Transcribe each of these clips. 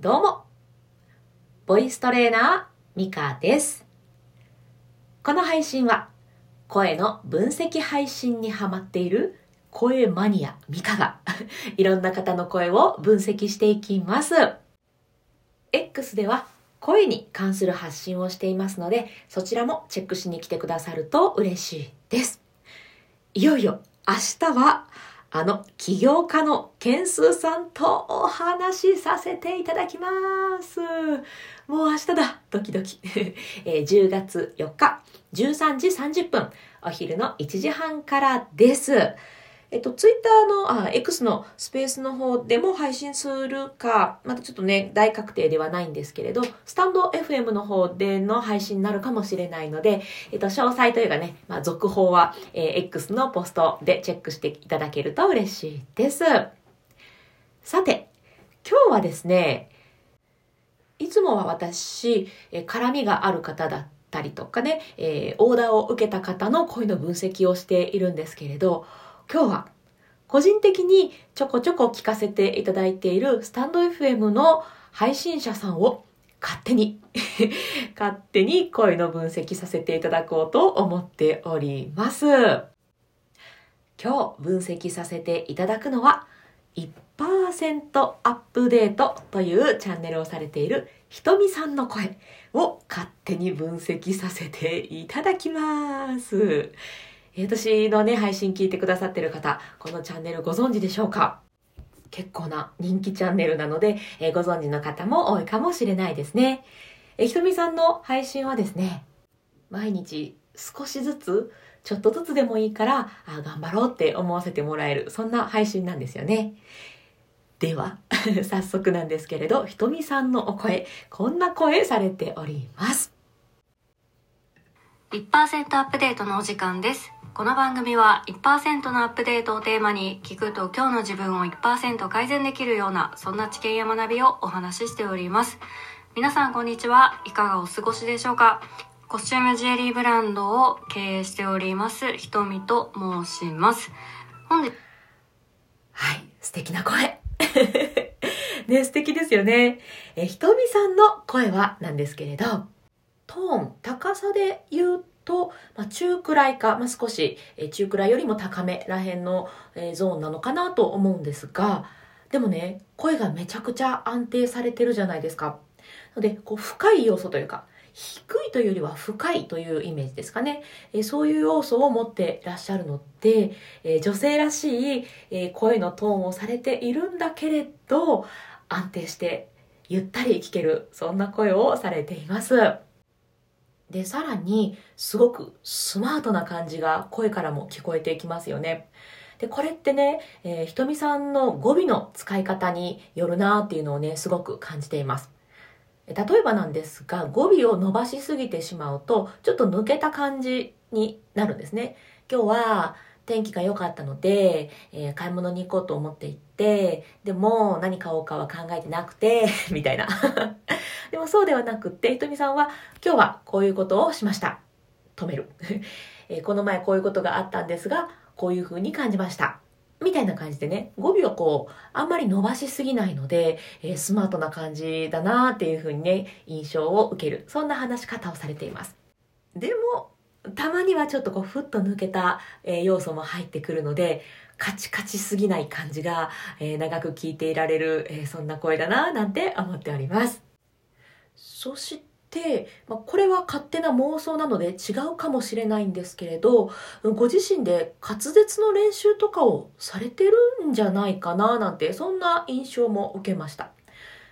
どうも、ボイストレーナー、ミカです。この配信は、声の分析配信にハマっている声マニア、ミカが、いろんな方の声を分析していきます。X では、声に関する発信をしていますので、そちらもチェックしに来てくださると嬉しいです。いよいよ明日はあの起業家のケンスーさんとお話しさせていただきます。もう明日だドキドキ。えー、10月4日13時30分お昼の1時半からです。えっと、ツイッターの、あ、X のスペースの方でも配信するか、またちょっとね、大確定ではないんですけれど、スタンド FM の方での配信になるかもしれないので、えっと、詳細というかね、まあ、続報は、えー、X のポストでチェックしていただけると嬉しいです。さて、今日はですね、いつもは私、え絡みがある方だったりとかね、えー、オーダーを受けた方の声の分析をしているんですけれど、今日は個人的にちょこちょこ聞かせていただいているスタンド FM の配信者さんを勝手に 勝手に声の分析させていただこうと思っております。今日分析させていただくのは1%アップデートというチャンネルをされているひとみさんの声を勝手に分析させていただきます。私のね、配信聞いてくださってる方、このチャンネルご存知でしょうか？結構な人気チャンネルなので、えー、ご存知の方も多いかもしれないですね。えー、ひとみさんの配信はですね、毎日少しずつ、ちょっとずつでもいいから、あ頑張ろうって思わせてもらえる、そんな配信なんですよね。では、早速なんですけれど、ひとみさんのお声、こんな声されております。1%アップデートのお時間です。この番組は1%のアップデートをテーマに聞くと今日の自分を1%改善できるようなそんな知見や学びをお話ししております。皆さんこんにちは。いかがお過ごしでしょうか？コスチュームジュエリーブランドを経営しております、ひとみと申します。本日、はい、素敵な声。ね、素敵ですよね。え、ひとみさんの声はなんですけれど、トーン、高さで言うと、とまあ、中くらいか、まあ、少し、え中くらいよりも高めらへんの、えゾーンなのかなと思うんですが、でもね、声がめちゃくちゃ安定されてるじゃないですか。ので、こう深い要素というか、低いというよりは深いというイメージですかね。えそういう要素を持ってらっしゃるので、え女性らしい、え声のトーンをされているんだけれど、安定してゆったり聞ける、そんな声をされています。で、さらに、すごくスマートな感じが声からも聞こえていきますよね。で、これってね、えー、ひとみさんの語尾の使い方によるなっていうのをね、すごく感じています。例えばなんですが、語尾を伸ばしすぎてしまうと、ちょっと抜けた感じになるんですね。今日は天気が良かったので、えー、買い物に行こうと思って行って、でも何買おうかは考えてなくて、みたいな。でもそうではなくって、ひとみさんは今日はこういうことをしました。止める。えこの前こういうことがあったんですが、こういう風に感じました。みたいな感じでね、語尾をこう、あんまり伸ばしすぎないので、えー、スマートな感じだなっていう風にね、印象を受ける。そんな話し方をされています。でも、たまにはちょっとこう、ふっと抜けた、え、要素も入ってくるので、カチカチすぎない感じが、えー、長く聞いていられる、えそんな声だななんて思っております。そして、まあ、これは勝手な妄想なので違うかもしれないんですけれど、ご自身で滑舌の練習とかをされてるんじゃないかななんて、そんな印象も受けました。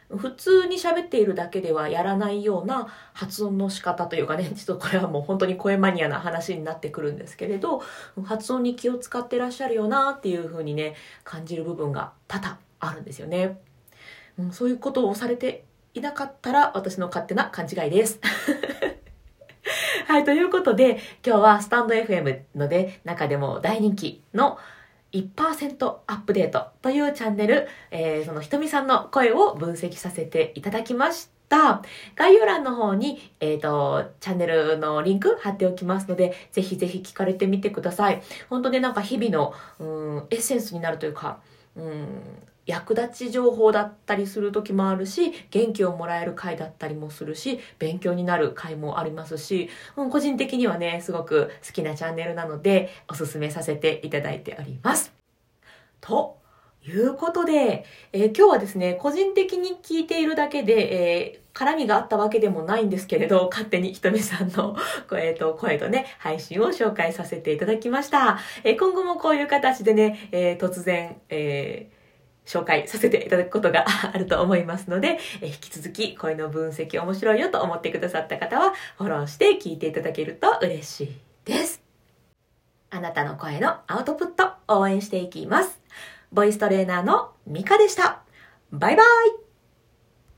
普通に喋っているだけではやらないような発音の仕方というかね、ちょっとこれはもう本当に声マニアな話になってくるんですけれど、発音に気を使ってらっしゃるよなっていうふうにね、感じる部分が多々あるんですよね。そういうことをされていなかったら私の勝手な勘違いです。はい、ということで、今日はスタンド FM ので、中でも大人気の1%アップデートというチャンネル、えー、そのひとみさんの声を分析させていただきました。概要欄の方に、えっ、ー、と、チャンネルのリンク貼っておきますので、ぜひぜひ聞かれてみてください。本当ねなんか日々の、うん、エッセンスになるというか、うん、役立ち情報だったりする時もあるし、元気をもらえる回だったりもするし、勉強になる回もありますし、うん、個人的にはね、すごく好きなチャンネルなので、おすすめさせていただいております。ということで、えー、今日はですね、個人的に聞いているだけで、えー、絡みがあったわけでもないんですけれど、勝手にひとみさんの 声と声とね、配信を紹介させていただきました。え、今後もこういう形でね、え突然、え紹介させていただくことが あると思いますので、え引き続き声の分析面白いよと思ってくださった方は、フォローして聞いていただけると嬉しいです。あなたの声のアウトプット応援していきます。ボイストレーナーのミカでした。バイバイ